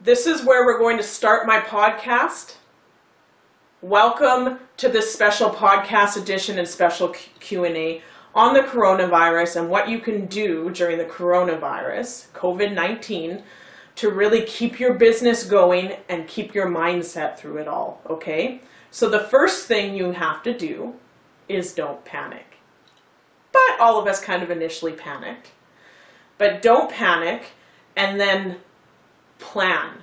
this is where we're going to start my podcast. Welcome to this special podcast edition and special Q&A on the coronavirus and what you can do during the coronavirus, COVID-19, to really keep your business going and keep your mindset through it all, okay? So the first thing you have to do is don't panic. But all of us kind of initially panicked. But don't panic and then plan.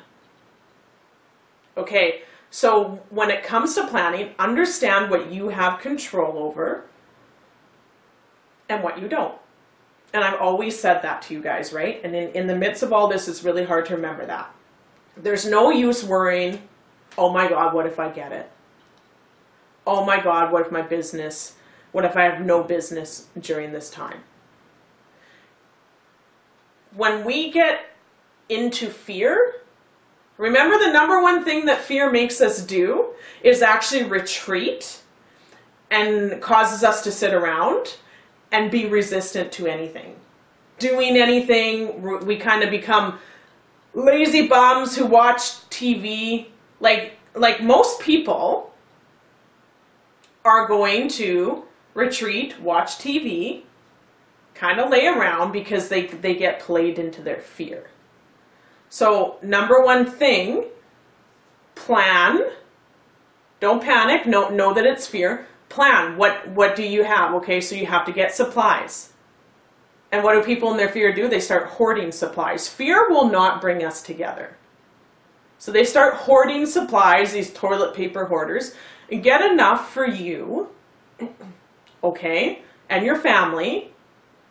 Okay, so when it comes to planning, understand what you have control over and what you don't. And I've always said that to you guys, right? And in, in the midst of all this, it's really hard to remember that. There's no use worrying, oh my God, what if I get it? Oh my God, what if my business, what if I have no business during this time? When we get into fear, remember the number one thing that fear makes us do is actually retreat and causes us to sit around and be resistant to anything. Doing anything, we kind of become lazy bums who watch TV. Like, like most people are going to retreat, watch TV, kind of lay around because they, they get played into their fear. So number one thing, plan. Don't panic. Know, know that it's fear. Plan. What, what do you have? Okay, so you have to get supplies. And what do people in their fear do? They start hoarding supplies. Fear will not bring us together. So they start hoarding supplies, these toilet paper hoarders, and get enough for you, okay, and your family.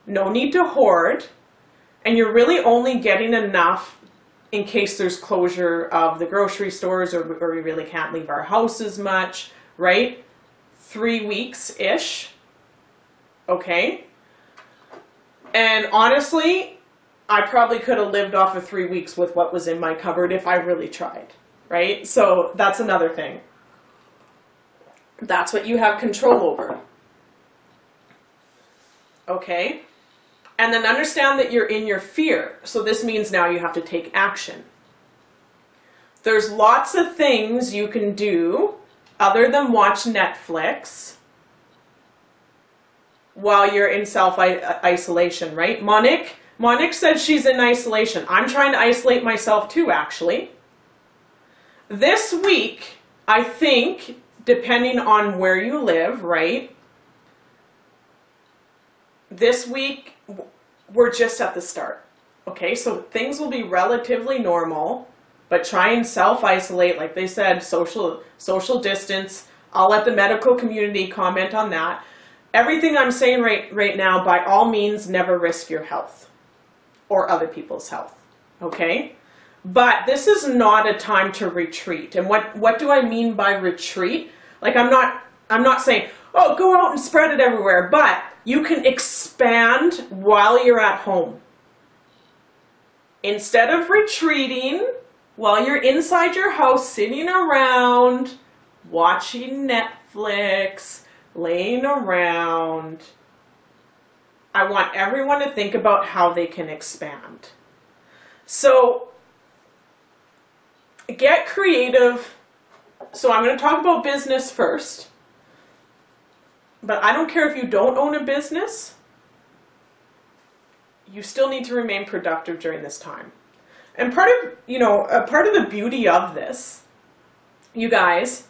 No need to hoard. And you're really only getting enough in case there's closure of the grocery stores or, or we really can't leave our house as much, right? Three weeks-ish, okay? And honestly, I probably could have lived off of three weeks with what was in my cupboard if I really tried, right? So that's another thing. That's what you have control over. Okay? And then understand that you're in your fear. So this means now you have to take action. There's lots of things you can do other than watch Netflix while you're in self-isolation, right? Monique, Monique said she's in isolation. I'm trying to isolate myself too, actually. This week, I think, depending on where you live, right? This week, we're just at the start. Okay, so things will be relatively normal, but try and self-isolate, like they said, social social distance. I'll let the medical community comment on that. Everything I'm saying right right now, by all means, never risk your health or other people's health. Okay? But this is not a time to retreat. And what, what do I mean by retreat? Like I'm not I'm not saying, oh, go out and spread it everywhere, but you can expand while you're at home. Instead of retreating while you're inside your house, sitting around, watching Netflix, laying around, I want everyone to think about how they can expand. So get creative. So I'm going to talk about business first. But I don't care if you don't own a business, you still need to remain productive during this time. And part of, you know, a part of the beauty of this, you guys,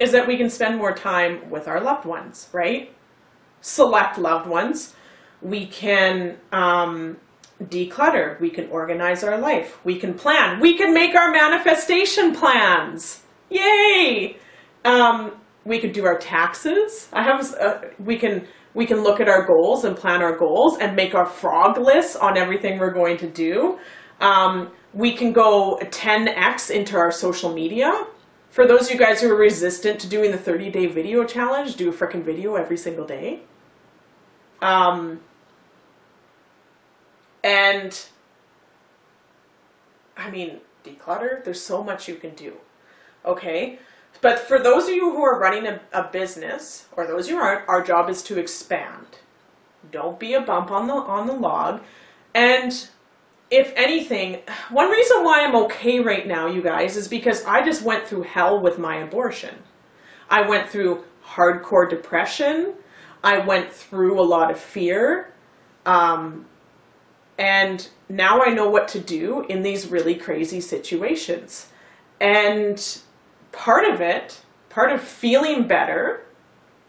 is that we can spend more time with our loved ones, right? Select loved ones. We can um, declutter. We can organize our life. We can plan. We can make our manifestation plans. Yay! Um, we could do our taxes. I have uh, we can we can look at our goals and plan our goals and make our frog list on everything we're going to do. Um, we can go 10x into our social media. For those of you guys who are resistant to doing the 30 day video challenge, do a freaking video every single day. Um, and I mean, declutter, there's so much you can do. Okay. But for those of you who are running a, a business, or those who aren't, our job is to expand. Don't be a bump on the on the log. And if anything, one reason why I'm okay right now, you guys, is because I just went through hell with my abortion. I went through hardcore depression. I went through a lot of fear. Um, and now I know what to do in these really crazy situations. And part of it, part of feeling better,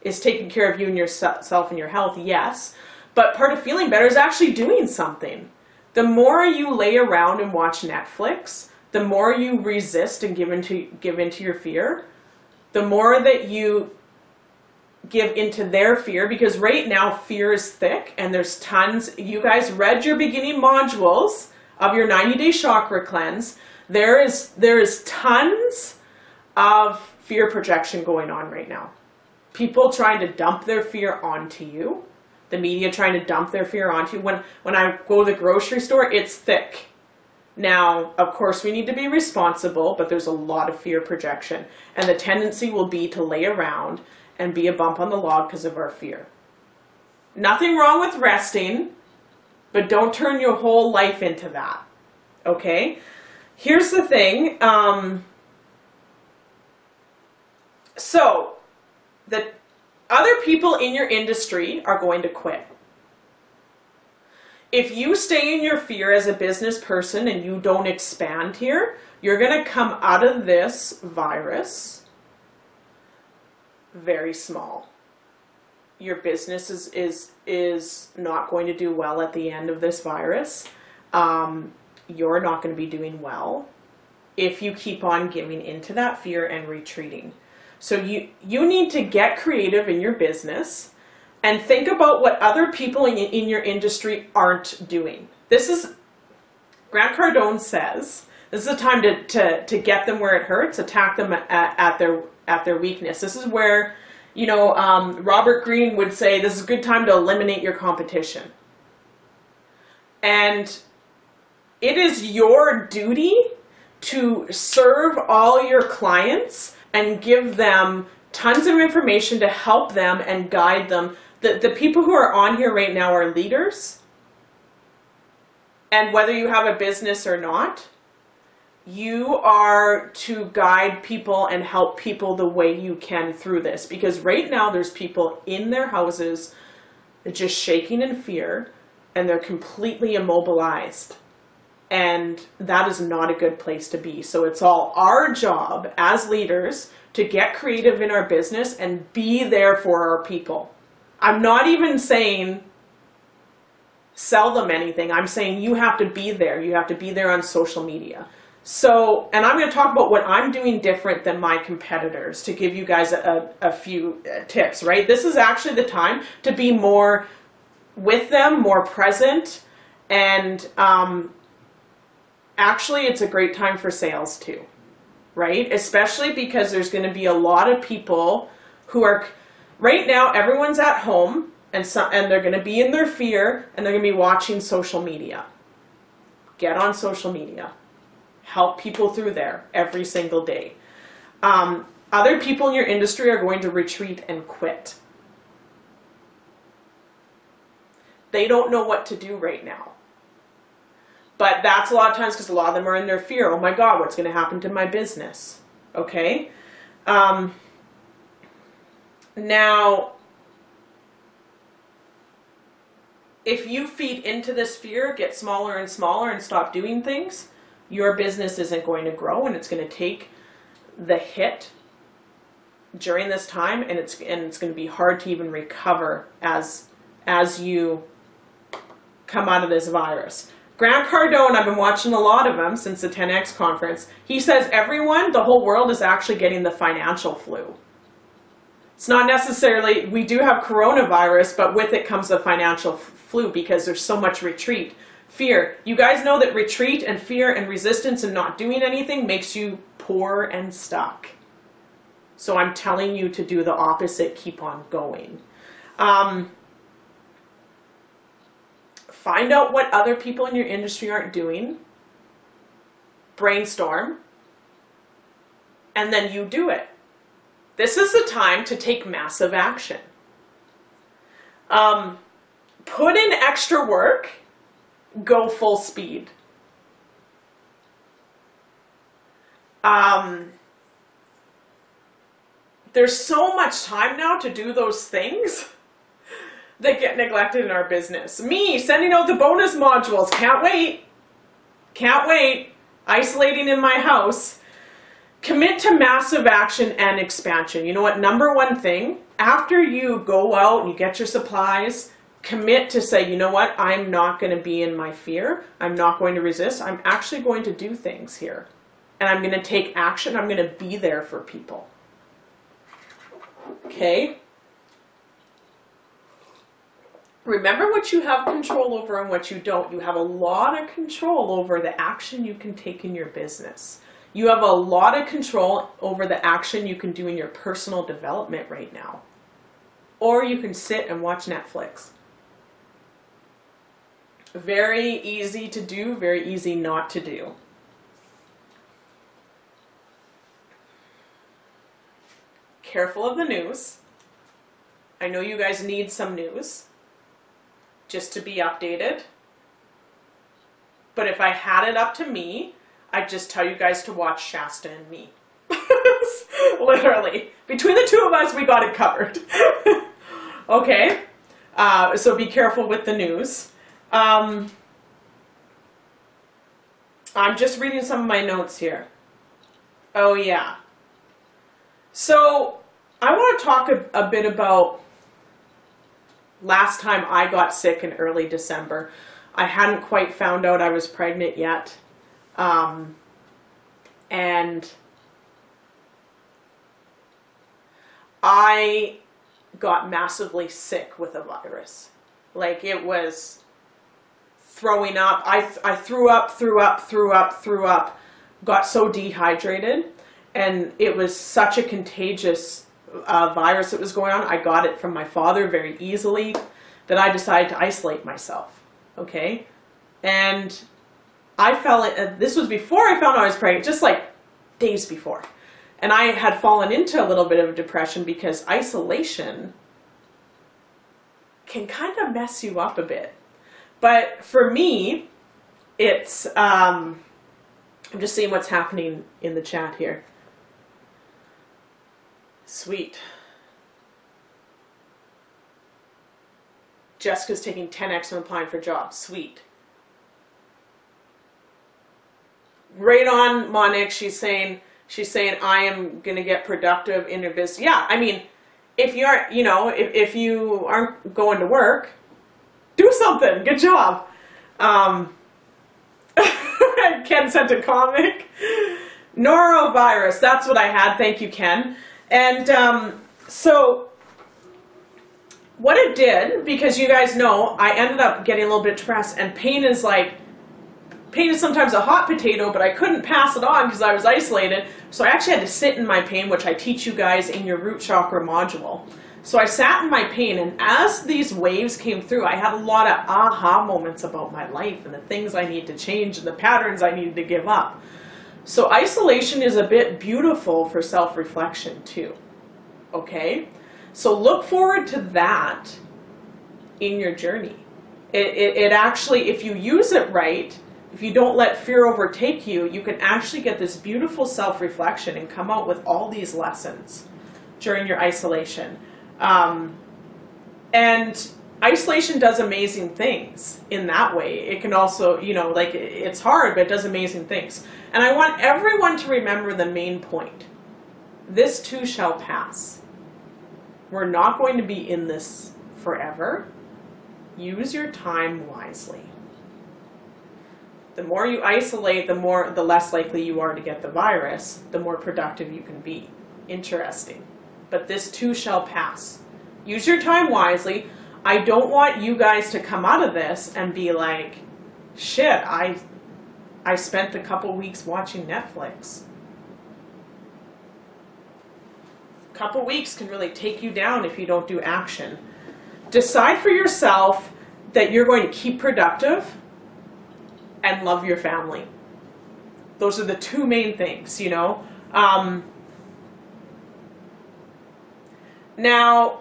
is taking care of you and yourself and your health, yes. But part of feeling better is actually doing something. The more you lay around and watch Netflix, the more you resist and give into give into your fear, the more that you give into their fear because right now fear is thick and there's tons you guys read your beginning modules of your 90 day chakra cleanse there is there is tons of fear projection going on right now people trying to dump their fear onto you the media trying to dump their fear onto you when when i go to the grocery store it's thick now, of course, we need to be responsible, but there's a lot of fear projection. And the tendency will be to lay around and be a bump on the log because of our fear. Nothing wrong with resting, but don't turn your whole life into that. Okay? Here's the thing. Um, so, the other people in your industry are going to quit. If you stay in your fear as a business person and you don't expand here, you're going to come out of this virus very small. Your business is is is not going to do well at the end of this virus. Um, you're not going to be doing well if you keep on giving into that fear and retreating. So you you need to get creative in your business and think about what other people in, in your industry aren't doing. This is Grant Cardone says this is a time to, to, to get them where it hurts, attack them at, at their at their weakness. This is where, you know, um, Robert Greene would say this is a good time to eliminate your competition. And it is your duty to serve all your clients and give them tons of information to help them and guide them. The, the people who are on here right now are leaders. And whether you have a business or not, you are to guide people and help people the way you can through this because right now there's people in their houses just shaking in fear and they're completely immobilized and that is not a good place to be. So it's all our job as leaders to get creative in our business and be there for our people. I'm not even saying sell them anything. I'm saying you have to be there. You have to be there on social media. So, and I'm going to talk about what I'm doing different than my competitors to give you guys a, a few uh, tips, right? This is actually the time to be more with them, more present, and um, actually, it's a great time for sales too, right? Especially because there's going to be a lot of people who are, right now, everyone's at home and, some, and they're going to be in their fear and they're going to be watching social media. Get on social media help people through there every single day. Um, other people in your industry are going to retreat and quit. They don't know what to do right now. But that's a lot of times because a lot of them are in their fear. Oh my God, what's going to happen to my business? Okay. Um, now, if you feed into this fear, get smaller and smaller and stop doing things, your business isn't going to grow and it's going to take the hit during this time and it's and it's going to be hard to even recover as as you come out of this virus. Grant Cardone, I've been watching a lot of him since the 10X conference. He says everyone, the whole world is actually getting the financial flu. It's not necessarily, we do have coronavirus, but with it comes the financial flu because there's so much retreat. Fear. You guys know that retreat and fear and resistance and not doing anything makes you poor and stuck. So I'm telling you to do the opposite. Keep on going. Um, Find out what other people in your industry aren't doing. Brainstorm. And then you do it. This is the time to take massive action. Um, put in extra work. Go full speed. Um, there's so much time now to do those things that get neglected in our business. Me sending out the bonus modules, can't wait. Can't wait. Isolating in my house. Commit to massive action and expansion. You know what? Number one thing, after you go out and you get your supplies, commit to say, you know what? I'm not going to be in my fear. I'm not going to resist. I'm actually going to do things here. And I'm going to take action. I'm going to be there for people. Okay? Remember what you have control over and what you don't. You have a lot of control over the action you can take in your business. You have a lot of control over the action you can do in your personal development right now. Or you can sit and watch Netflix. Very easy to do, very easy not to do. Careful of the news. I know you guys need some news just to be updated. But if I had it up to me, I'd just tell you guys to watch Shasta and me. Literally. Between the two of us, we got it covered. okay? Uh, so be careful with the news. Um, I'm just reading some of my notes here. Oh, yeah. So I want to talk a, a bit about last time I got sick in early December. I hadn't quite found out I was pregnant yet. Um, and I got massively sick with a virus. Like it was throwing up. I, I threw up, threw up, threw up, threw up, got so dehydrated. And it was such a contagious uh, virus that was going on. I got it from my father very easily that I decided to isolate myself. Okay? And I fell in, uh, this was before I found out I was pregnant, just like days before. And I had fallen into a little bit of depression because isolation can kind of mess you up a bit. But for me, it's, um, I'm just seeing what's happening in the chat here. Sweet. Jessica's taking 10x and applying for jobs. Sweet. Right on, Monique. She's saying she's saying I am gonna get productive in your business. Yeah, I mean, if you aren't, you know if if you aren't going to work, do something. Good job. Um, Ken sent a comic. Norovirus. That's what I had. Thank you, Ken. And um, so what it did, because you guys know, I ended up getting a little bit depressed, and pain is like, pain is sometimes a hot potato, but I couldn't pass it on because I was isolated. So I actually had to sit in my pain, which I teach you guys in your root chakra module. So I sat in my pain, and as these waves came through, I had a lot of aha moments about my life and the things I need to change and the patterns I needed to give up. So isolation is a bit beautiful for self-reflection too. Okay? So look forward to that in your journey. It, it, it, actually, if you use it right, if you don't let fear overtake you, you can actually get this beautiful self-reflection and come out with all these lessons during your isolation. Um, and isolation does amazing things in that way. It can also, you know, like it's hard, but it does amazing things. And I want everyone to remember the main point. This too shall pass. We're not going to be in this forever. Use your time wisely. The more you isolate, the more the less likely you are to get the virus, the more productive you can be. Interesting. But this too shall pass. Use your time wisely. I don't want you guys to come out of this and be like, shit, I I spent a couple weeks watching Netflix. A couple weeks can really take you down if you don't do action. Decide for yourself that you're going to keep productive and love your family. Those are the two main things, you know. Um, now,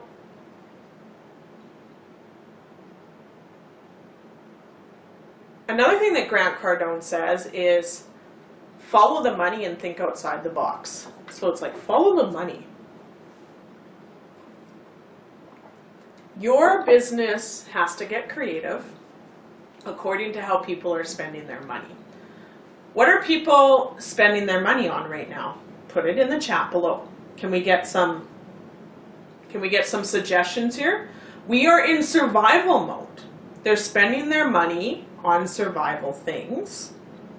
Another thing that Grant Cardone says is follow the money and think outside the box. So it's like follow the money. Your business has to get creative according to how people are spending their money. What are people spending their money on right now? Put it in the chat below. Can we get some can we get some suggestions here? We are in survival mode. They're spending their money on survival things.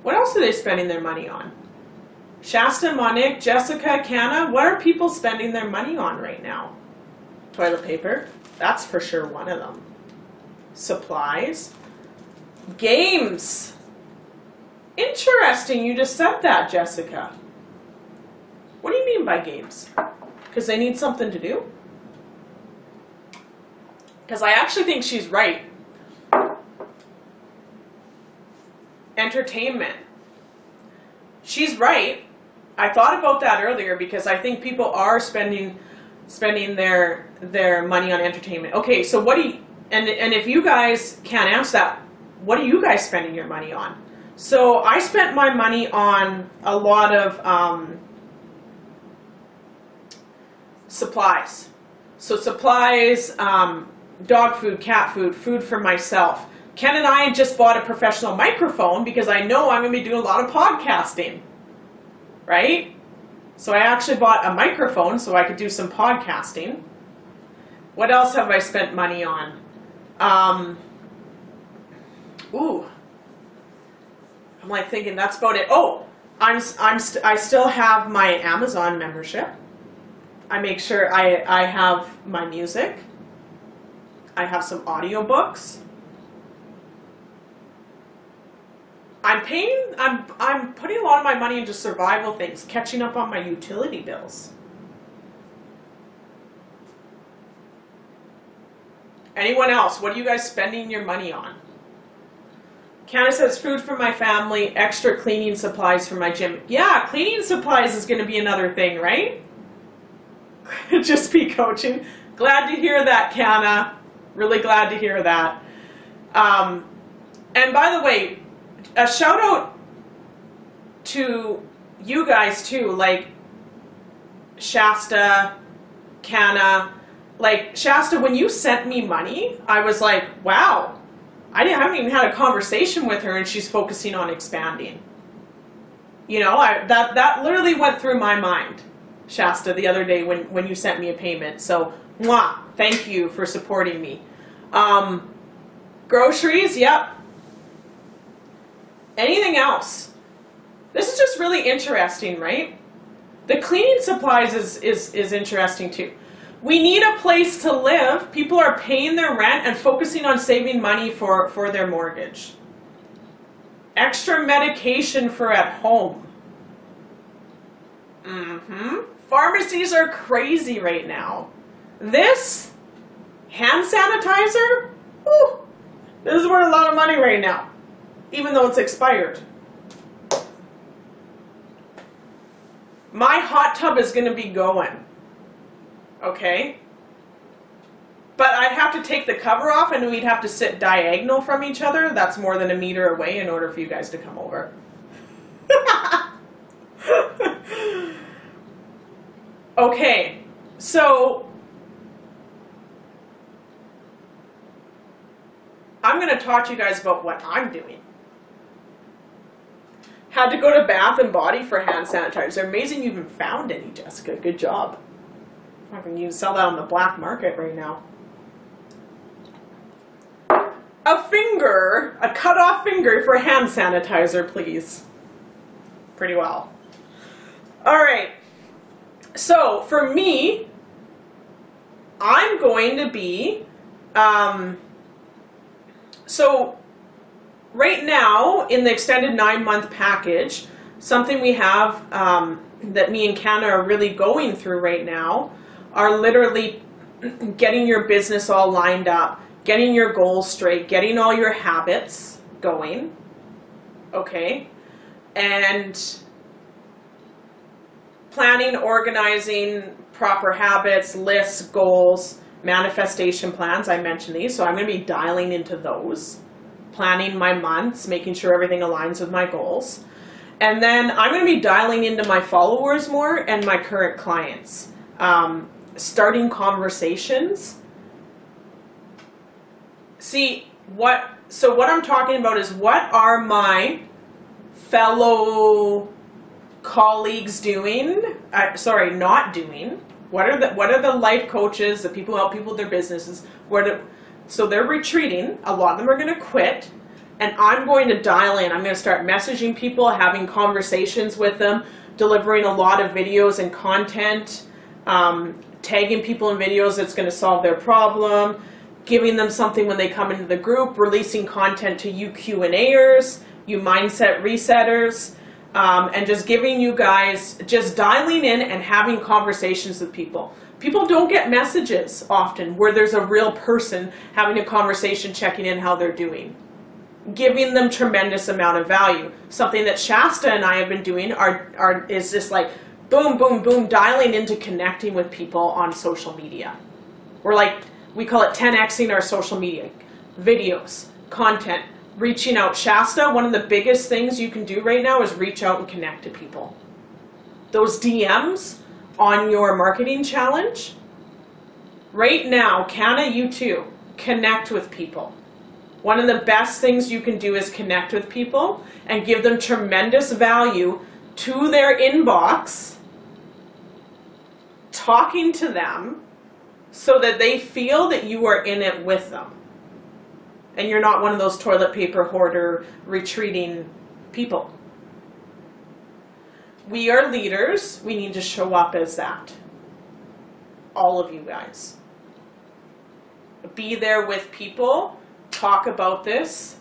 What else are they spending their money on? Shasta, Monique, Jessica, Canna, what are people spending their money on right now? Toilet paper, that's for sure one of them. Supplies. Games. Interesting, you just said that, Jessica. What do you mean by games? Because they need something to do? Because I actually think she's right. Entertainment. She's right. I thought about that earlier because I think people are spending spending their their money on entertainment. Okay, so what do you and and if you guys can't answer that, what are you guys spending your money on? So I spent my money on a lot of um, supplies. So supplies, um, dog food, cat food, food for myself. Ken and I just bought a professional microphone because I know I'm going to be doing a lot of podcasting. Right? So I actually bought a microphone so I could do some podcasting. What else have I spent money on? Um, ooh. I'm like thinking that's about it. Oh, I'm I'm st- I still have my Amazon membership. I make sure I I have my music. I have some audiobooks. I'm paying I'm I'm putting a lot of my money into survival things, catching up on my utility bills. Anyone else? What are you guys spending your money on? Candace says food for my family, extra cleaning supplies for my gym. Yeah, cleaning supplies is going to be another thing, right? Just be coaching. Glad to hear that, Canna. Really glad to hear that. Um, and by the way, a shout out to you guys too, like Shasta, Canna. Like Shasta, when you sent me money, I was like, wow, I, didn't, I haven't even had a conversation with her, and she's focusing on expanding. You know, I, that that literally went through my mind, Shasta, the other day when when you sent me a payment. So, mwah, thank you for supporting me. Um, groceries, yep. Anything else? This is just really interesting, right? The cleaning supplies is, is, is interesting too. We need a place to live. People are paying their rent and focusing on saving money for, for their mortgage. Extra medication for at home. Mm-hmm. Pharmacies are crazy right now. This hand sanitizer, whew, this is worth a lot of money right now, even though it's expired. My hot tub is going to be going okay? But I'd have to take the cover off and we'd have to sit diagonal from each other. That's more than a meter away in order for you guys to come over. okay, so I'm going to talk to you guys about what I'm doing. Had to go to Bath and Body for hand sanitizer. Amazing you even found any, Jessica. Good job. I can sell that on the black market right now. A finger, a cut off finger for hand sanitizer, please. Pretty well. All right. So for me, I'm going to be, um, so right now in the extended nine month package, something we have um, that me and Canna are really going through right now are literally getting your business all lined up, getting your goals straight, getting all your habits going. Okay? And planning, organizing proper habits, lists, goals, manifestation plans. I mentioned these, so I'm going to be dialing into those. Planning my months, making sure everything aligns with my goals. And then I'm going to be dialing into my followers more and my current clients. Um, starting conversations. See, what so what I'm talking about is what are my fellow colleagues doing? Uh, sorry, not doing. What are the what are the life coaches, the people who help people with their businesses? Where do, so they're retreating. A lot of them are going to quit, and I'm going to dial in. I'm going to start messaging people, having conversations with them, delivering a lot of videos and content, um, tagging people in videos that's going to solve their problem giving them something when they come into the group, releasing content to you Q&A'ers, you mindset resetters, um, and just giving you guys, just dialing in and having conversations with people. People don't get messages often where there's a real person having a conversation, checking in how they're doing. Giving them tremendous amount of value. Something that Shasta and I have been doing are, are is just like boom, boom, boom, dialing into connecting with people on social media. We're like we call it 10xing our social media videos, content, reaching out. Shasta, one of the biggest things you can do right now is reach out and connect to people. Those DMs on your marketing challenge, right now, Canna, you too, connect with people. One of the best things you can do is connect with people and give them tremendous value to their inbox, talking to them, so that they feel that you are in it with them. And you're not one of those toilet paper hoarder, retreating people. We are leaders. We need to show up as that. All of you guys. Be there with people. Talk about this.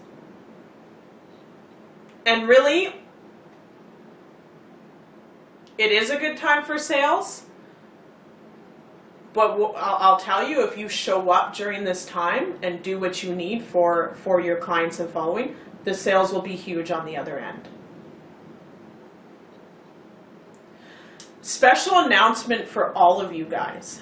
And really, it is a good time for sales but I'll tell you, if you show up during this time and do what you need for, for your clients and following, the sales will be huge on the other end. Special announcement for all of you guys.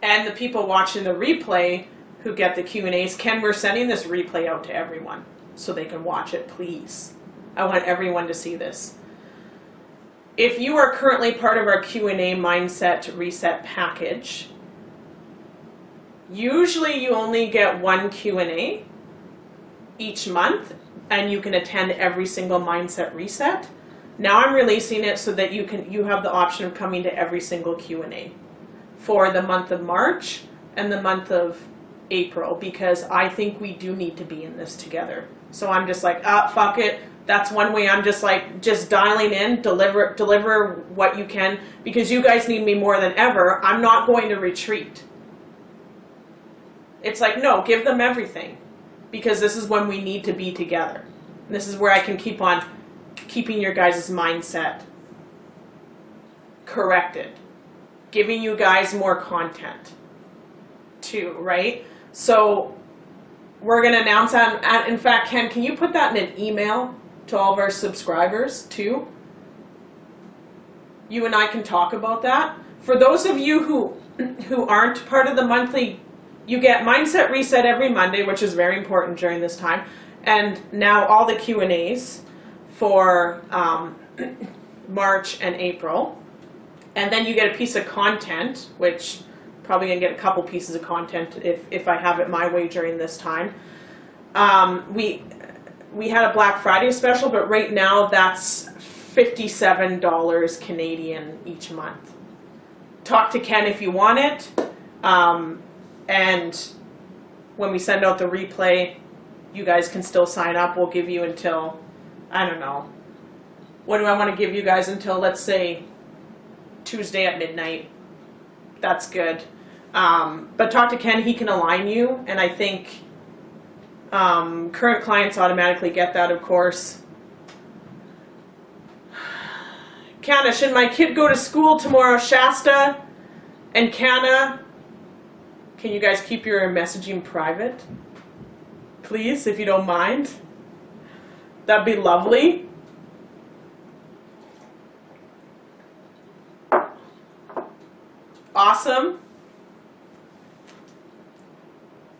and the people watching the replay who get the Q&As, Ken, we're sending this replay out to everyone so they can watch it, please. I want everyone to see this. If you are currently part of our Q&A Mindset Reset package, usually you only get one Q&A each month and you can attend every single Mindset Reset. Now I'm releasing it so that you can you have the option of coming to every single Q&A for the month of March and the month of April because I think we do need to be in this together. So I'm just like, ah, fuck it that's one way I'm just like just dialing in, deliver deliver what you can because you guys need me more than ever. I'm not going to retreat. It's like no, give them everything because this is when we need to be together. This is where I can keep on keeping your guys' mindset corrected, giving you guys more content too, right? So we're going to announce that. In fact, Ken, can you put that in an email to all of our subscribers too. You and I can talk about that. For those of you who who aren't part of the monthly, you get Mindset Reset every Monday, which is very important during this time, and now all the Q and A's for um, March and April, and then you get a piece of content, which probably gonna get a couple pieces of content if if I have it my way during this time. Um, we we had a Black Friday special, but right now that's $57 Canadian each month. Talk to Ken if you want it. Um, and when we send out the replay, you guys can still sign up. We'll give you until, I don't know. What do I want to give you guys until, let's say, Tuesday at midnight? That's good. Um, but talk to Ken, he can align you, and I think um, current clients automatically get that, of course. Canna, should my kid go to school tomorrow? Shasta and Canna, can you guys keep your messaging private? Please, if you don't mind. That'd be lovely. Awesome.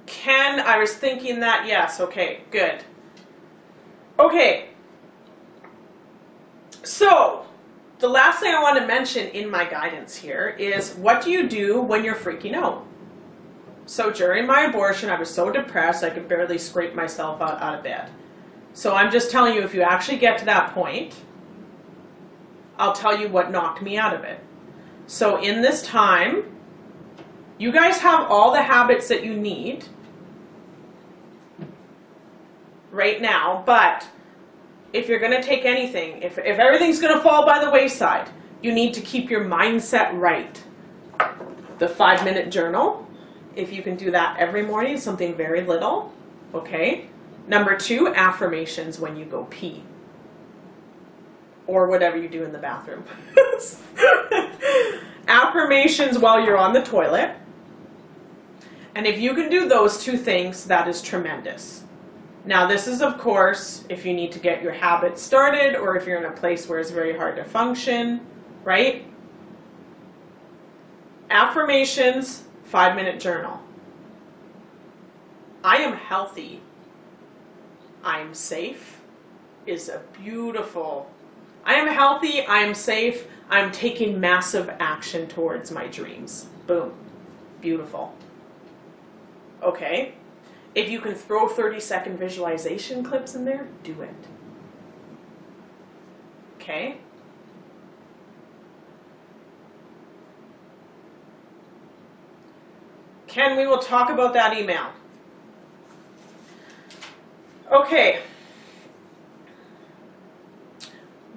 Ken, I was thinking that. Yes, okay, good. Okay, So, the last thing I want to mention in my guidance here is what do you do when you're freaking out? So, during my abortion, I was so depressed I could barely scrape myself out, out of bed. So, I'm just telling you if you actually get to that point, I'll tell you what knocked me out of it. So, in this time, you guys have all the habits that you need right now, but if you're going to take anything, if, if everything's going to fall by the wayside, you need to keep your mindset right. The five minute journal, if you can do that every morning, something very little, okay? Number two, affirmations when you go pee. Or whatever you do in the bathroom. affirmations while you're on the toilet. And if you can do those two things, that is tremendous. Now, this is, of course, if you need to get your habits started or if you're in a place where it's very hard to function, right? Affirmations, five minute journal. I am healthy. I'm safe is a beautiful. I am healthy. I am safe. I'm taking massive action towards my dreams. Boom. Beautiful. Okay. If you can throw 30 second visualization clips in there, do it. Okay? Ken, we will talk about that email. Okay.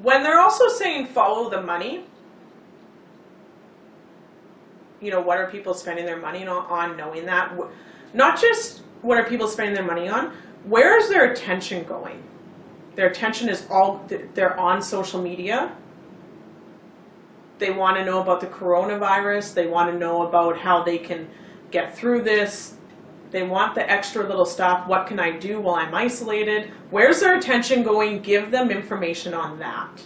When they're also saying follow the money, you know, what are people spending their money on, knowing that? Not just what are people spending their money on? Where is their attention going? Their attention is all, they're on social media. They want to know about the coronavirus. They want to know about how they can get through this. They want the extra little stuff. What can I do while I'm isolated? Where's their attention going? Give them information on that.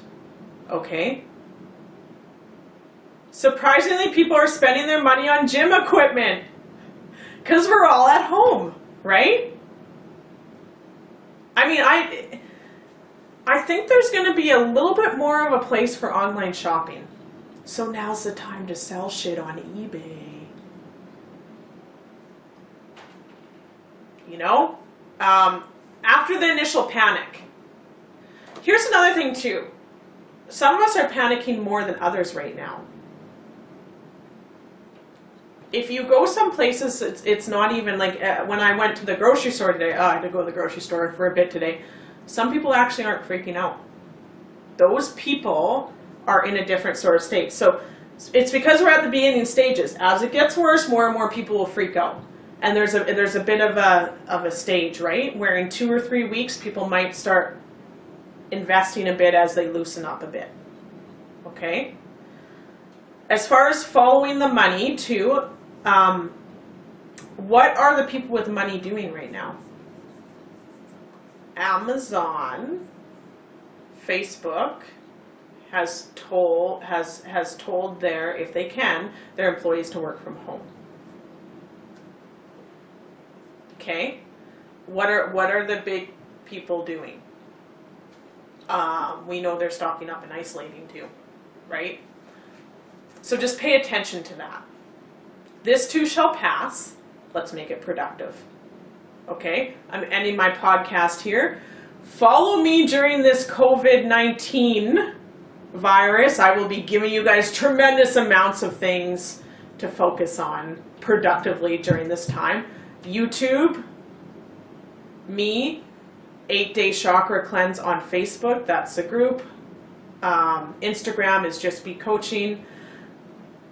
Okay? Surprisingly, people are spending their money on gym equipment because we're all at home right? I mean, I I think there's going to be a little bit more of a place for online shopping. So now's the time to sell shit on eBay. You know? Um, after the initial panic. Here's another thing, too. Some of us are panicking more than others right now if you go some places, it's, it's not even like uh, when I went to the grocery store today. Oh, I had to go to the grocery store for a bit today. Some people actually aren't freaking out. Those people are in a different sort of state. So it's because we're at the beginning stages. As it gets worse, more and more people will freak out. And there's a there's a bit of a of a stage, right? Where in two or three weeks, people might start investing a bit as they loosen up a bit. Okay. As far as following the money, too, um, what are the people with money doing right now? Amazon, Facebook has told has has told their if they can their employees to work from home. Okay, what are what are the big people doing? Um, we know they're stocking up and isolating too, right? So just pay attention to that. This too shall pass. Let's make it productive. Okay, I'm ending my podcast here. Follow me during this COVID 19 virus. I will be giving you guys tremendous amounts of things to focus on productively during this time. YouTube, me, 8 Day Chakra Cleanse on Facebook, that's the group. Um, Instagram is Just Be Coaching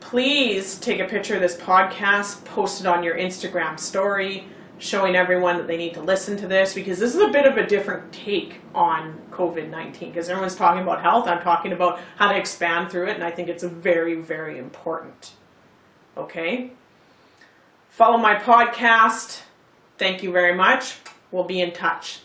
please take a picture of this podcast, post it on your Instagram story, showing everyone that they need to listen to this because this is a bit of a different take on COVID 19 because everyone's talking about health. I'm talking about how to expand through it, and I think it's very, very important. Okay? Follow my podcast. Thank you very much. We'll be in touch.